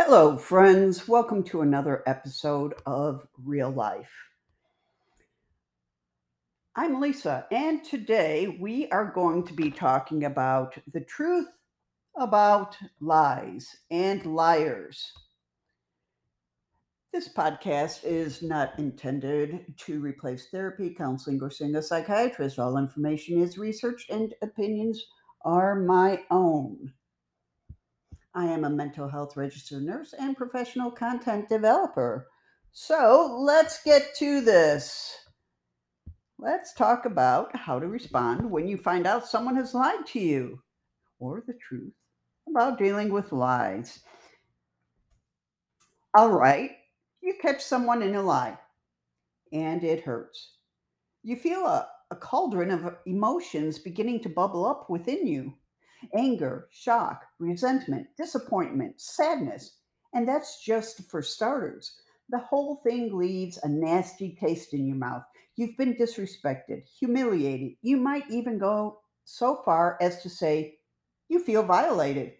Hello, friends. Welcome to another episode of Real Life. I'm Lisa, and today we are going to be talking about the truth about lies and liars. This podcast is not intended to replace therapy, counseling, or seeing a psychiatrist. All information is researched and opinions are my own. I am a mental health registered nurse and professional content developer. So let's get to this. Let's talk about how to respond when you find out someone has lied to you or the truth about dealing with lies. All right, you catch someone in a lie and it hurts. You feel a, a cauldron of emotions beginning to bubble up within you anger, shock, resentment, disappointment, sadness. And that's just for starters. The whole thing leaves a nasty taste in your mouth. You've been disrespected, humiliated. You might even go so far as to say you feel violated.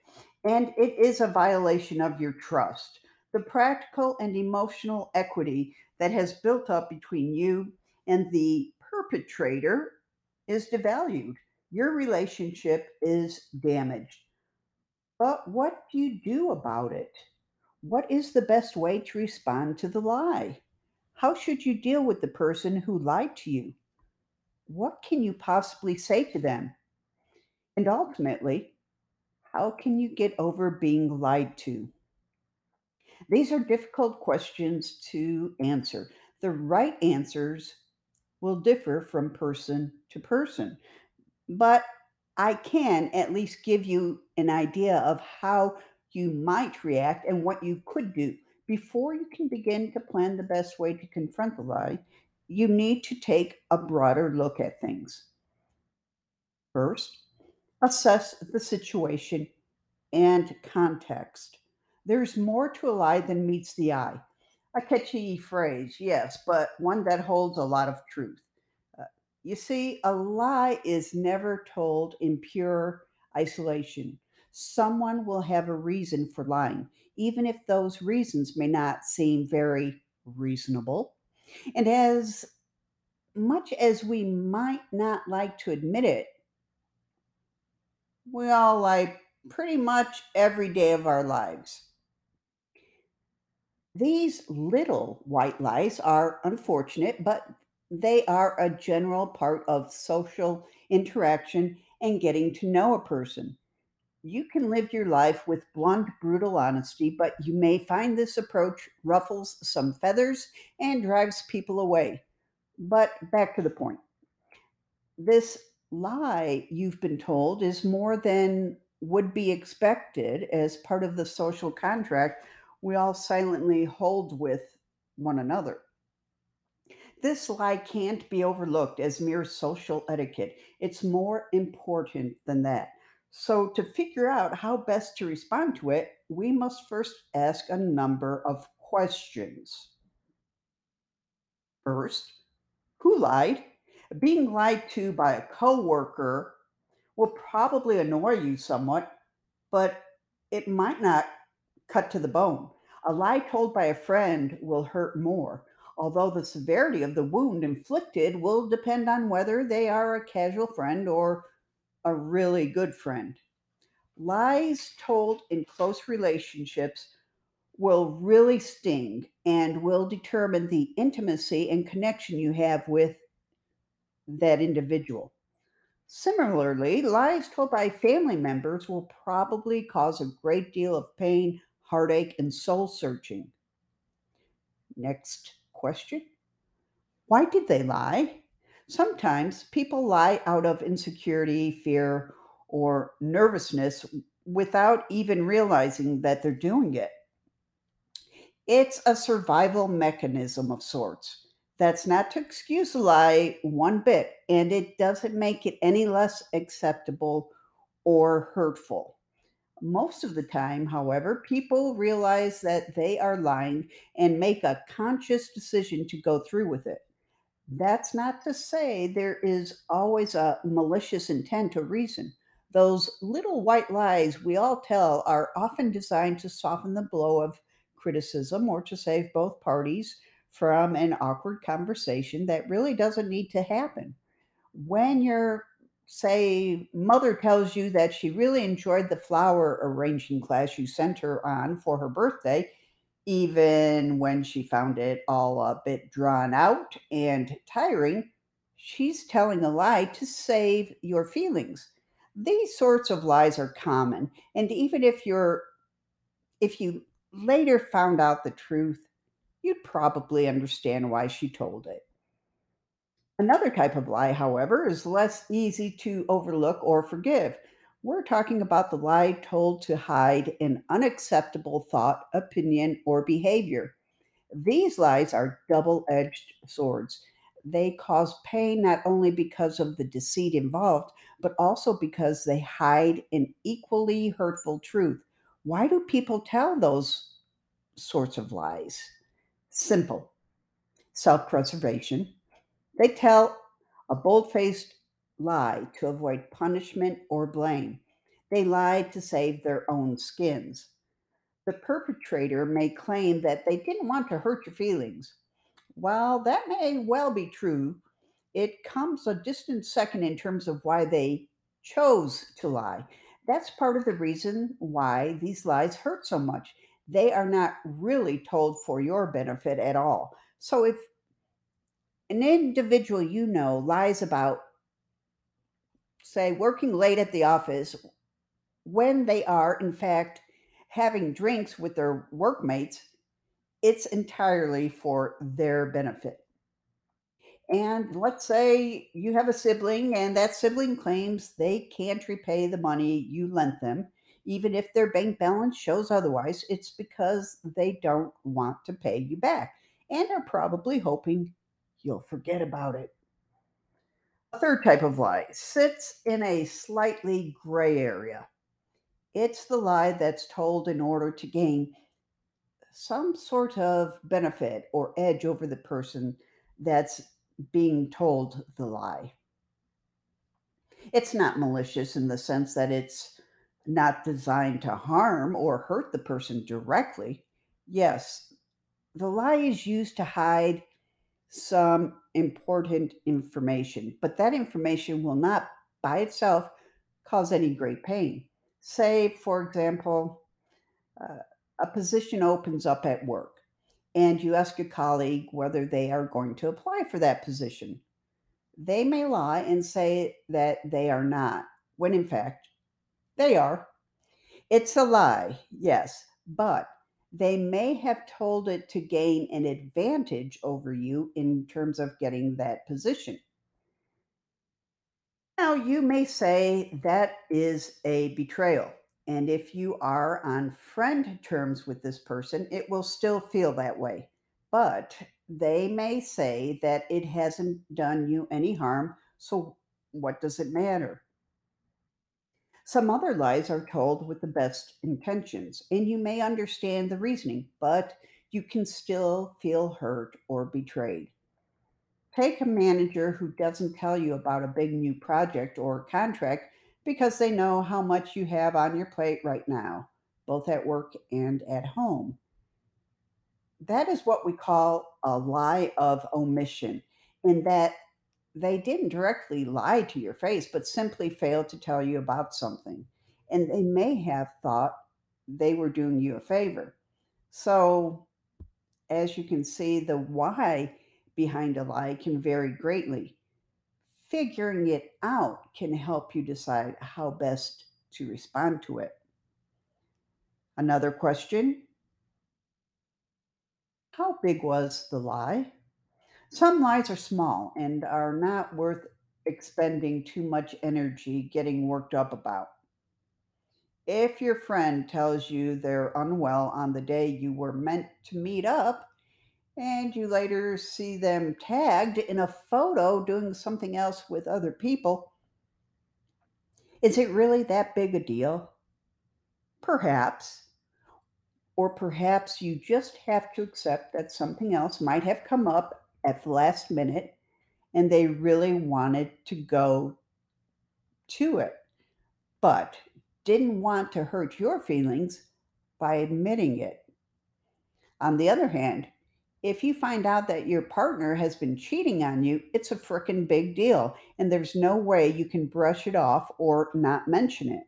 And it is a violation of your trust, the practical and emotional equity that has built up between you and the perpetrator is devalued your relationship is damaged. But what do you do about it? What is the best way to respond to the lie? How should you deal with the person who lied to you? What can you possibly say to them? And ultimately, how can you get over being lied to? These are difficult questions to answer. The right answers will differ from person to person but I can at least give you an idea of how you might react and what you could do. Before you can begin to plan the best way to confront the lie, you need to take a broader look at things. First, assess the situation and context. There's more to a lie than meets the eye. A catchy phrase, yes, but one that holds a lot of truth. You see, a lie is never told in pure isolation. Someone will have a reason for lying, even if those reasons may not seem very reasonable. And as much as we might not like to admit it, we all lie pretty much every day of our lives. These little white lies are unfortunate, but they are a general part of social interaction and getting to know a person. You can live your life with blunt, brutal honesty, but you may find this approach ruffles some feathers and drives people away. But back to the point. This lie you've been told is more than would be expected as part of the social contract we all silently hold with one another. This lie can't be overlooked as mere social etiquette. It's more important than that. So, to figure out how best to respond to it, we must first ask a number of questions. First, who lied? Being lied to by a coworker will probably annoy you somewhat, but it might not cut to the bone. A lie told by a friend will hurt more although the severity of the wound inflicted will depend on whether they are a casual friend or a really good friend. Lies told in close relationships will really sting and will determine the intimacy and connection you have with that individual. Similarly, lies told by family members will probably cause a great deal of pain, heartache, and soul searching. Next Question Why did they lie? Sometimes people lie out of insecurity, fear, or nervousness without even realizing that they're doing it. It's a survival mechanism of sorts. That's not to excuse a lie one bit, and it doesn't make it any less acceptable or hurtful. Most of the time, however, people realize that they are lying and make a conscious decision to go through with it. That's not to say there is always a malicious intent or reason, Those little white lies we all tell are often designed to soften the blow of criticism or to save both parties from an awkward conversation that really doesn't need to happen. When your, say, mother tells you that she really enjoyed the flower arranging class you sent her on for her birthday, even when she found it all a bit drawn out and tiring, she's telling a lie to save your feelings. These sorts of lies are common, and even if you're if you later found out the truth, you'd probably understand why she told it. Another type of lie, however, is less easy to overlook or forgive. We're talking about the lie told to hide an unacceptable thought, opinion, or behavior. These lies are double edged swords. They cause pain not only because of the deceit involved, but also because they hide an equally hurtful truth. Why do people tell those sorts of lies? Simple self preservation. They tell a bold faced lie to avoid punishment or blame. They lie to save their own skins. The perpetrator may claim that they didn't want to hurt your feelings. While that may well be true, it comes a distant second in terms of why they chose to lie. That's part of the reason why these lies hurt so much. They are not really told for your benefit at all. So if an individual you know lies about, say, working late at the office when they are, in fact, having drinks with their workmates, it's entirely for their benefit. And let's say you have a sibling, and that sibling claims they can't repay the money you lent them, even if their bank balance shows otherwise. It's because they don't want to pay you back and are probably hoping you'll forget about it. A third type of lie sits in a slightly gray area. It's the lie that's told in order to gain some sort of benefit or edge over the person that's being told the lie. It's not malicious in the sense that it's not designed to harm or hurt the person directly. Yes, the lie is used to hide some important information, but that information will not by itself cause any great pain. Say, for example, uh, a position opens up at work and you ask a colleague whether they are going to apply for that position. They may lie and say that they are not, when in fact they are. It's a lie, yes, but they may have told it to gain an advantage over you in terms of getting that position. Now, you may say that is a betrayal. And if you are on friend terms with this person, it will still feel that way. But they may say that it hasn't done you any harm. So, what does it matter? Some other lies are told with the best intentions, and you may understand the reasoning, but you can still feel hurt or betrayed. Take a manager who doesn't tell you about a big new project or contract because they know how much you have on your plate right now, both at work and at home. That is what we call a lie of omission, in that they didn't directly lie to your face, but simply failed to tell you about something. And they may have thought they were doing you a favor. So, as you can see, the why behind a lie can vary greatly. Figuring it out can help you decide how best to respond to it. Another question How big was the lie? Some lies are small and are not worth expending too much energy getting worked up about. If your friend tells you they're unwell on the day you were meant to meet up, and you later see them tagged in a photo doing something else with other people, is it really that big a deal? Perhaps. Or perhaps you just have to accept that something else might have come up at the last minute and they really wanted to go to it. but didn't want to hurt your feelings by admitting it. On the other hand, if you find out that your partner has been cheating on you, it's a frickin' big deal, and there's no way you can brush it off or not mention it.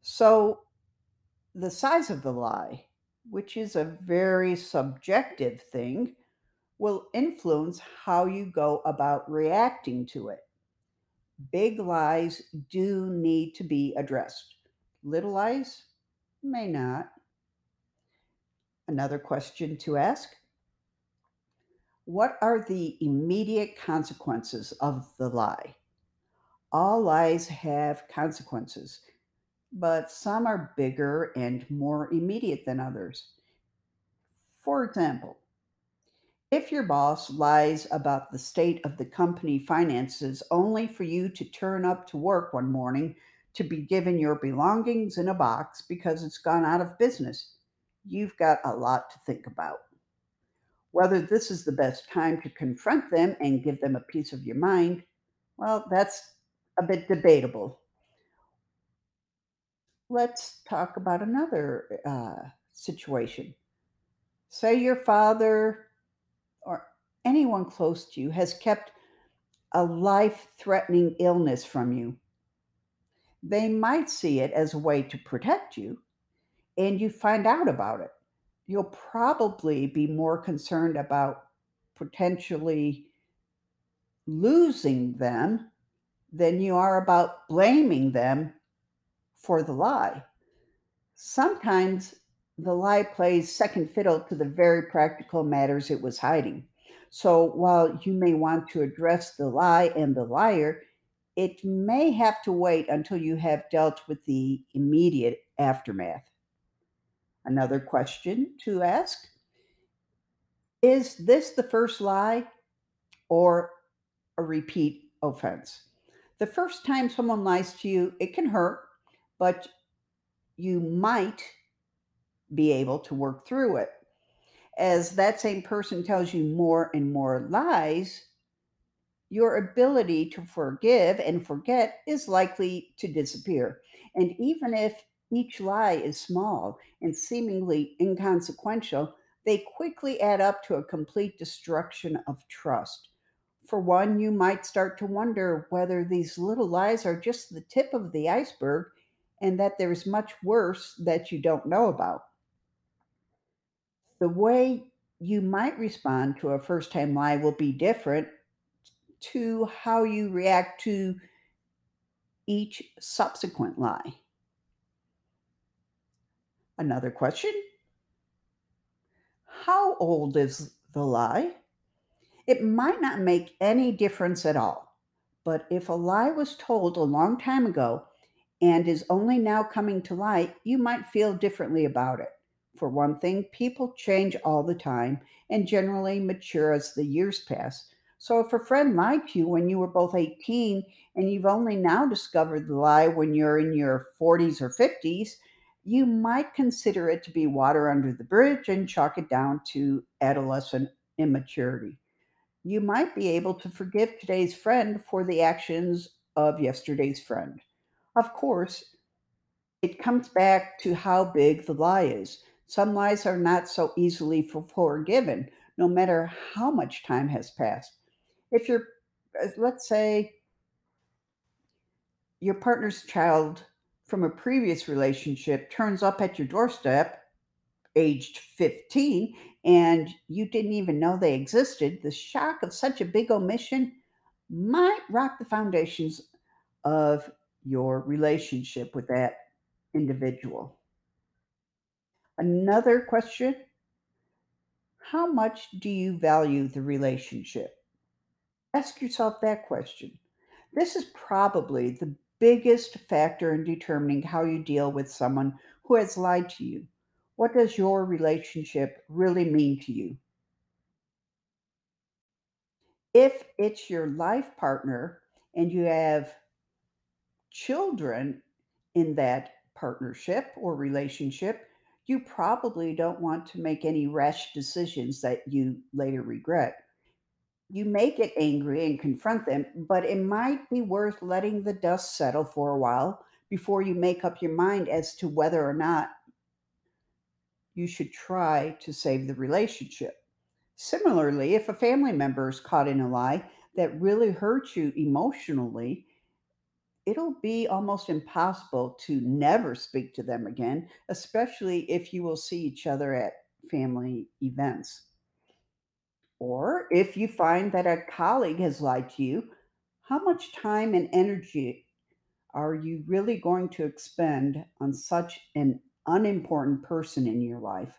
So, the size of the lie, which is a very subjective thing, will influence how you go about reacting to it. Big lies do need to be addressed. Little lies may not. Another question to ask What are the immediate consequences of the lie? All lies have consequences, but some are bigger and more immediate than others. For example, if your boss lies about the state of the company finances only for you to turn up to work one morning to be given your belongings in a box because it's gone out of business, you've got a lot to think about. Whether this is the best time to confront them and give them a piece of your mind, well, that's a bit debatable. Let's talk about another uh, situation. Say your father anyone close to you has kept a life threatening illness from you. They might see it as a way to protect you, and you find out about it. You'll probably be more concerned about potentially losing them than you are about blaming them for the lie. Sometimes the lie plays second fiddle to the very practical matters it was hiding. So while you may want to address the lie and the liar, it may have to wait until you have dealt with the immediate aftermath. Another question to ask Is this the first lie or a repeat offense? The first time someone lies to you, it can hurt, but you might be able to work through it. As that same person tells you more and more lies, your ability to forgive and forget is likely to disappear. And even if each lie is small and seemingly inconsequential, they quickly add up to a complete destruction of trust. For one, you might start to wonder whether these little lies are just the tip of the iceberg and that there's much worse that you don't know about the way you might respond to a first time lie will be different to how you react to each subsequent lie. Another question How old is the lie? It might not make any difference at all, but if a lie was told a long time ago and is only now coming to light, you might feel differently about it. For one thing, people change all the time and generally mature as the years pass. So if a friend lied to you when you were both 18 and you've only now discovered the lie when you're in your 40s or 50s, you might consider it to be water under the bridge and chalk it down to adolescent immaturity. You might be able to forgive today's friend for the actions of yesterday's friend. Of course, it comes back to how big the lie is. Some lies are not so easily forgiven, no matter how much time has passed. If you're, uh, let's say, your partner's child from a previous relationship turns up at your doorstep, aged 15, and you didn't even know they existed, the shock of such a big omission might rock the foundations of your relationship with that individual. Another question How much do you value the relationship? Ask yourself that question. This is probably the biggest factor in determining how you deal with someone who has lied to you. What does your relationship really mean to you? If it's your life partner and you have children in that partnership or relationship, you probably don't want to make any rash decisions that you later regret. You may get angry and confront them, but it might be worth letting the dust settle for a while before you make up your mind as to whether or not you should try to save the relationship. Similarly, if a family member is caught in a lie that really hurts you emotionally, it'll be almost impossible to never speak to them again, especially if you will see each other at family events. Or if you find that a colleague has lied to you, how much time and energy are you really going to expend on such an unimportant person in your life?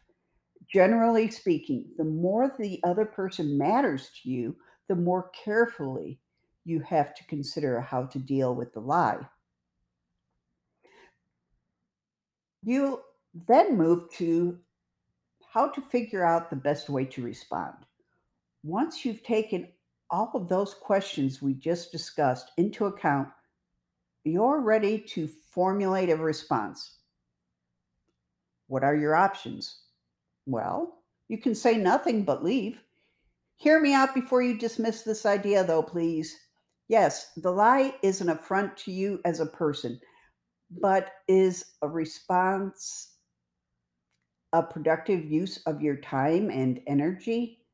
Generally speaking, the more the other person matters to you, the more carefully you have to consider how to deal with the lie. You then move to how to figure out the best way to respond. Once you've taken all of those questions we just discussed into account, you're ready to formulate a response. What are your options? Well, you can say nothing but leave. Hear me out before you dismiss this idea, though, please. Yes, the lie is an affront to you as a person, but is a response a productive use of your time and energy?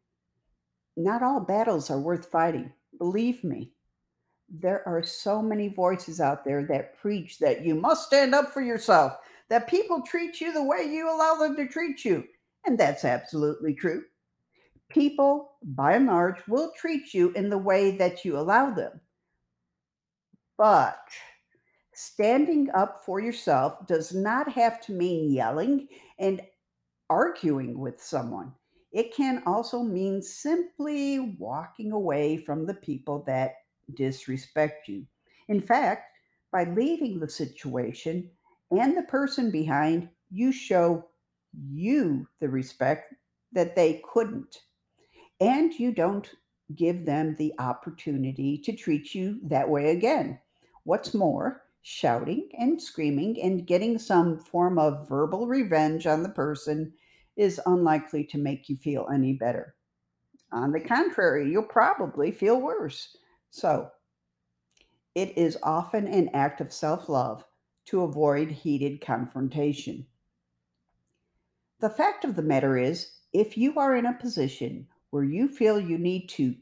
Not all battles are worth fighting. Believe me, there are so many voices out there that preach that you must stand up for yourself, that people treat you the way you allow them to treat you. And that's absolutely true. People, by and large, will treat you in the way that you allow them. But standing up for yourself does not have to mean yelling and arguing with someone. It can also mean simply walking away from the people that disrespect you. In fact, by leaving the situation and the person behind, you show you the respect that they couldn't. And you don't give them the opportunity to treat you that way again. What's more, shouting and screaming and getting some form of verbal revenge on the person is unlikely to make you feel any better. On the contrary, you'll probably feel worse. So, it is often an act of self love to avoid heated confrontation. The fact of the matter is, if you are in a position where you feel you need to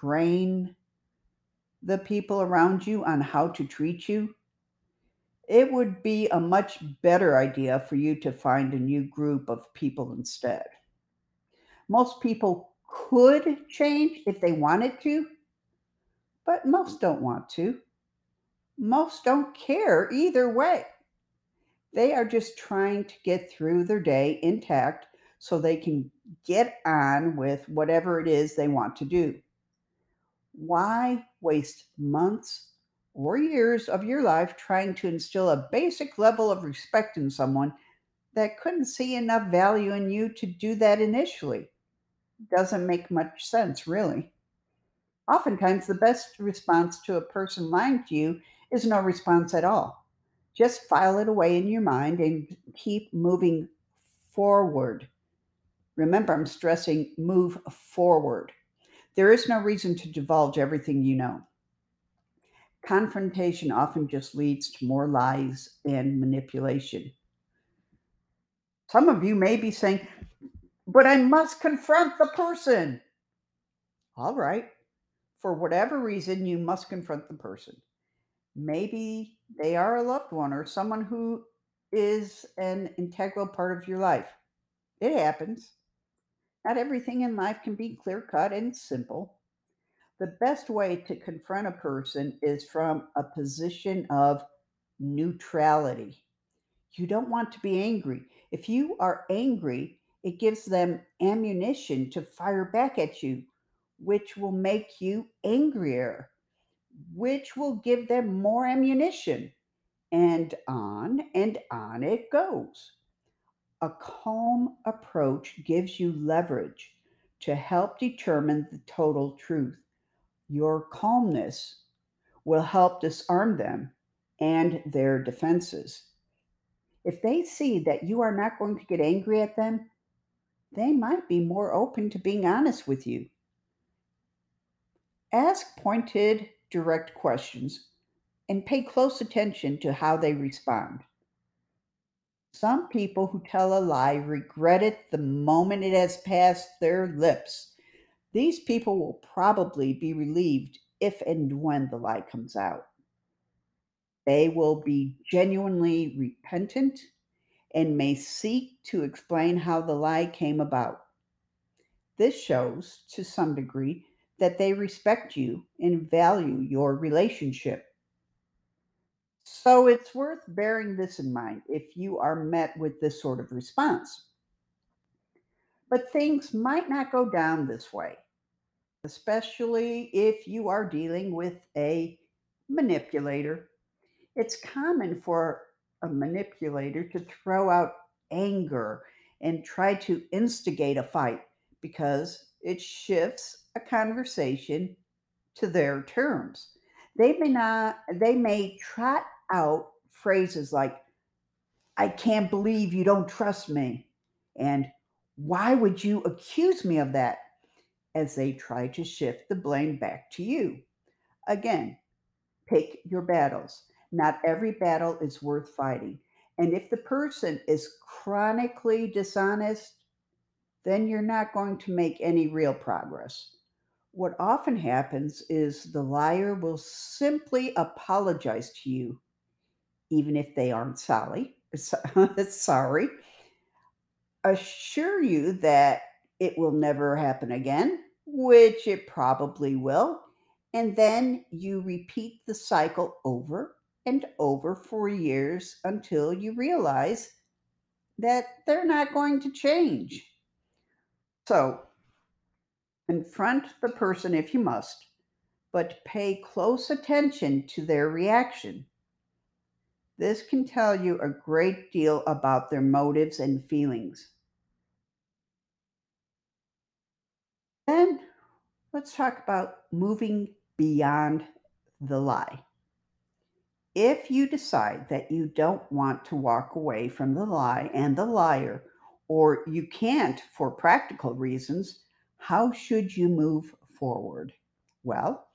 train the people around you on how to treat you, it would be a much better idea for you to find a new group of people instead. Most people could change if they wanted to, but most don't want to. Most don't care either way. They are just trying to get through their day intact so they can get on with whatever it is they want to do. Why waste months or years of your life trying to instill a basic level of respect in someone that couldn't see enough value in you to do that initially? Doesn't make much sense, really. Oftentimes, the best response to a person lying to you is no response at all. Just file it away in your mind and keep moving forward. Remember, I'm stressing move forward. There is no reason to divulge everything you know. Confrontation often just leads to more lies and manipulation. Some of you may be saying, but I must confront the person. All right. For whatever reason, you must confront the person. Maybe they are a loved one or someone who is an integral part of your life. It happens. Not everything in life can be clear cut and simple. The best way to confront a person is from a position of neutrality. You don't want to be angry. If you are angry, it gives them ammunition to fire back at you, which will make you angrier which will give them more ammunition. And on and on it goes. A calm approach gives you leverage to help determine the total truth. Your calmness will help disarm them and their defenses. If they see that you are not going to get angry at them, they might be more open to being honest with you. Ask pointed direct questions. and pay close attention to how they respond. Some people who tell a lie regret it the moment it has passed their lips. These people will probably be relieved if and when the lie comes out. They will be genuinely repentant and may seek to explain how the lie came about. This shows, to some degree, that they respect you and value your relationship. So it's worth bearing this in mind if you are met with this sort of response. But things might not go down this way, especially if you are dealing with a manipulator. It's common for a manipulator to throw out anger and try to instigate a fight because it shifts a conversation to their terms. They may not, they may trot out phrases like, I can't believe you don't trust me. And why would you accuse me of that? As they try to shift the blame back to you. Again, pick your battles. Not every battle is worth fighting. And if the person is chronically dishonest, then you're not going to make any real progress. What often happens is the liar will simply apologize to you, even if they aren't sorry, sorry, assure you that it will never happen again, which it probably will, and then you repeat the cycle over and over for years until you realize that they're not going to change. So, confront the person if you must, but pay close attention to their reaction. This can tell you a great deal about their motives and feelings. Then let's talk about moving beyond the lie. If you decide that you don't want to walk away from the lie and the liar, or you can't for practical reasons, how should you move forward? Well,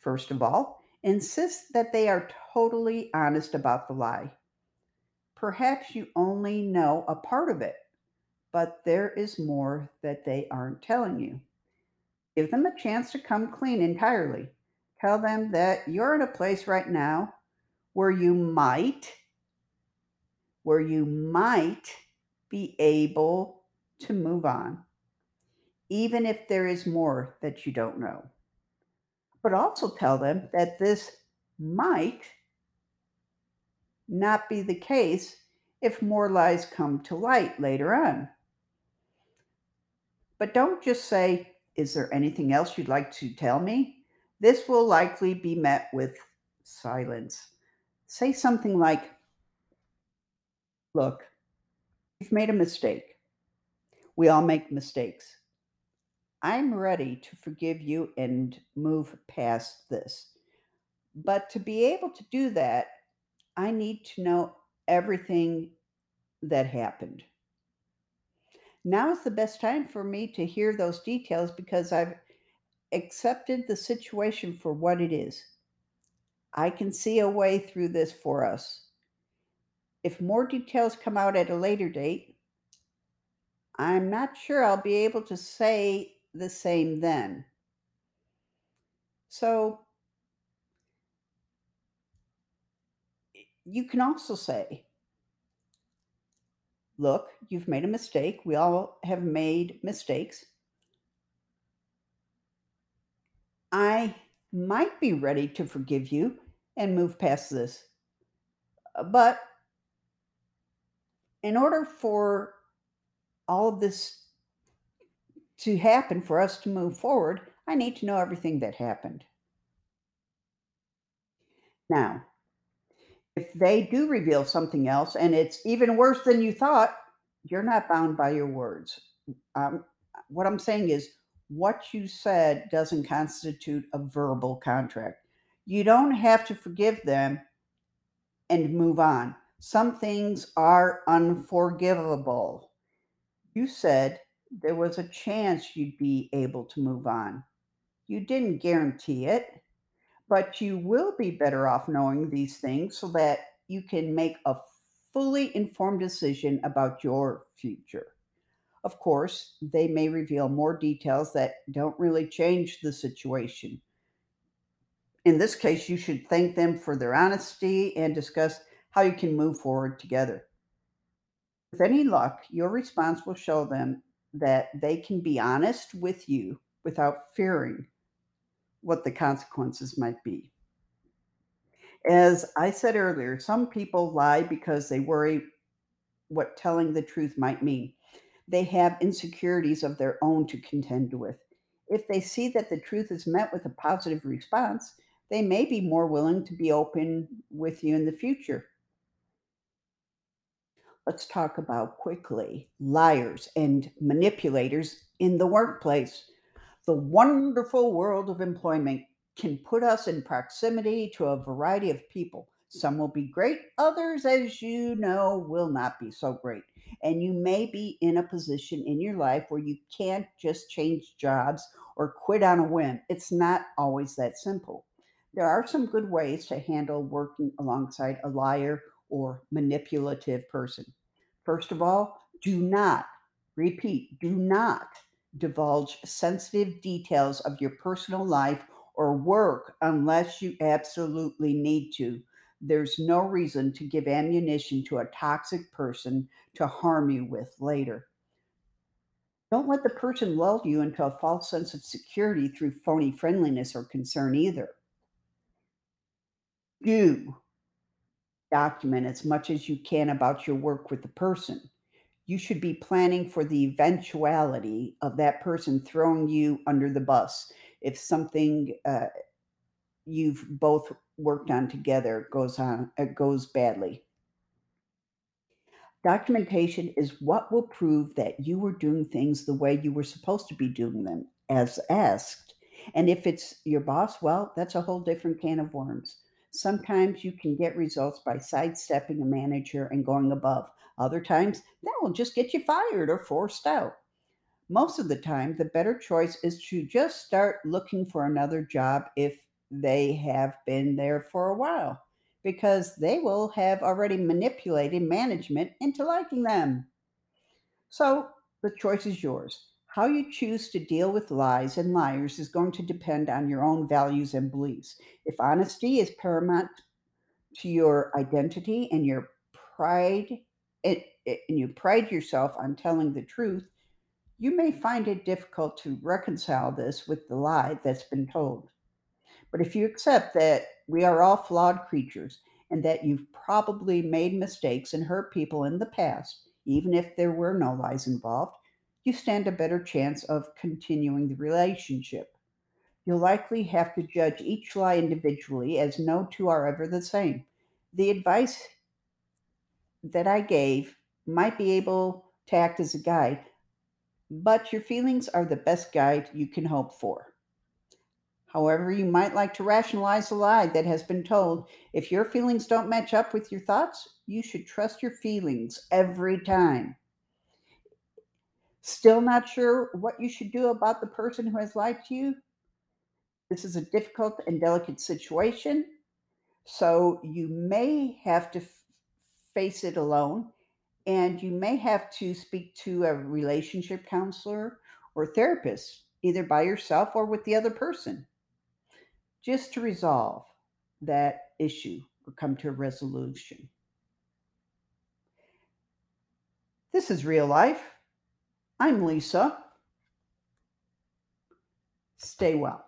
first of all, insist that they are totally honest about the lie. Perhaps you only know a part of it, but there is more that they aren't telling you. Give them a chance to come clean entirely. Tell them that you're in a place right now where you might where you might be able to move on even if there is more that you don't know but also tell them that this might not be the case if more lies come to light later on but don't just say is there anything else you'd like to tell me this will likely be met with silence say something like, Look, you've made a mistake. We all make mistakes. I'm ready to forgive you and move past this. But to be able to do that, I need to know everything that happened. Now is the best time for me to hear those details because I've accepted the situation for what it is. I can see a way through this for us. If more details come out at a later date, I'm not sure I'll be able to say the same then. So you can also say, look, you've made a mistake. We all have made mistakes. I might be ready to forgive you and move past this. But in order for all of this to happen, for us to move forward, I need to know everything that happened. Now, if they do reveal something else and it's even worse than you thought, you're not bound by your words. Um, what I'm saying is, what you said doesn't constitute a verbal contract. You don't have to forgive them and move on. Some things are unforgivable. You said there was a chance you'd be able to move on. You didn't guarantee it, But you will be better off knowing these things so that you can make a fully informed decision about your future. Of course, they may reveal more details that don't really change the situation. In this case, you should thank them for their honesty and discuss how you can move forward together. With any luck, your response will show them that they can be honest with you without fearing what the consequences might be. As I said earlier, some people lie because they worry what telling the truth might mean. They have insecurities of their own to contend with. If they see that the truth is met with a positive response, they may be more willing to be open with you in the future. Let's talk about quickly liars and manipulators in the workplace. The wonderful world of employment can put us in proximity to a variety of people. Some will be great, others, as you know, will not be so great. And you may be in a position in your life where you can't just change jobs or quit on a whim. It's not always that simple. There are some good ways to handle working alongside a liar or manipulative person. First of all, do not, repeat, do not divulge sensitive details of your personal life or work unless you absolutely need to. There's no reason to give ammunition to a toxic person to harm you with later. Don't let the person lull you into a false sense of security through phony friendliness or concern either. Do document as much as you can about your work with the person. You should be planning for the eventuality of that person throwing you under the bus if something uh, you've both worked on together goes on uh, goes badly. Documentation is what will prove that you were doing things the way you were supposed to be doing them as asked. And if it's your boss, well, that's a whole different can of worms. Sometimes you can get results by sidestepping a manager and going above. Other times, that will just get you fired or forced out. Most of the time, the better choice is to just start looking for another job if they have been there for a while, because they will have already manipulated management into liking them. So the choice is yours. How you choose to deal with lies and liars is going to depend on your own values and beliefs. If honesty is paramount to your identity and your pride, and, you pride yourself on telling the truth, you may find it difficult to reconcile this with the lie that's been told. But if you accept that we are all flawed creatures and that you've probably made mistakes and hurt people in the past, even if there were no lies involved, you stand a better chance of continuing the relationship. You'll likely have to judge each lie individually, as no two are ever the same. The advice that I gave might be able to act as a guide, but your feelings are the best guide you can hope for. However, you might like to rationalize a lie that has been told. If your feelings don't match up with your thoughts, you should trust your feelings every time. Still not sure what you should do about the person who has lied to you? This is a difficult and delicate situation, so you may have to f- face it alone and you may have to speak to a relationship counselor or therapist, either by yourself or with the other person, just to resolve that issue or come to a resolution. This is real life. I'm Lisa. Stay well.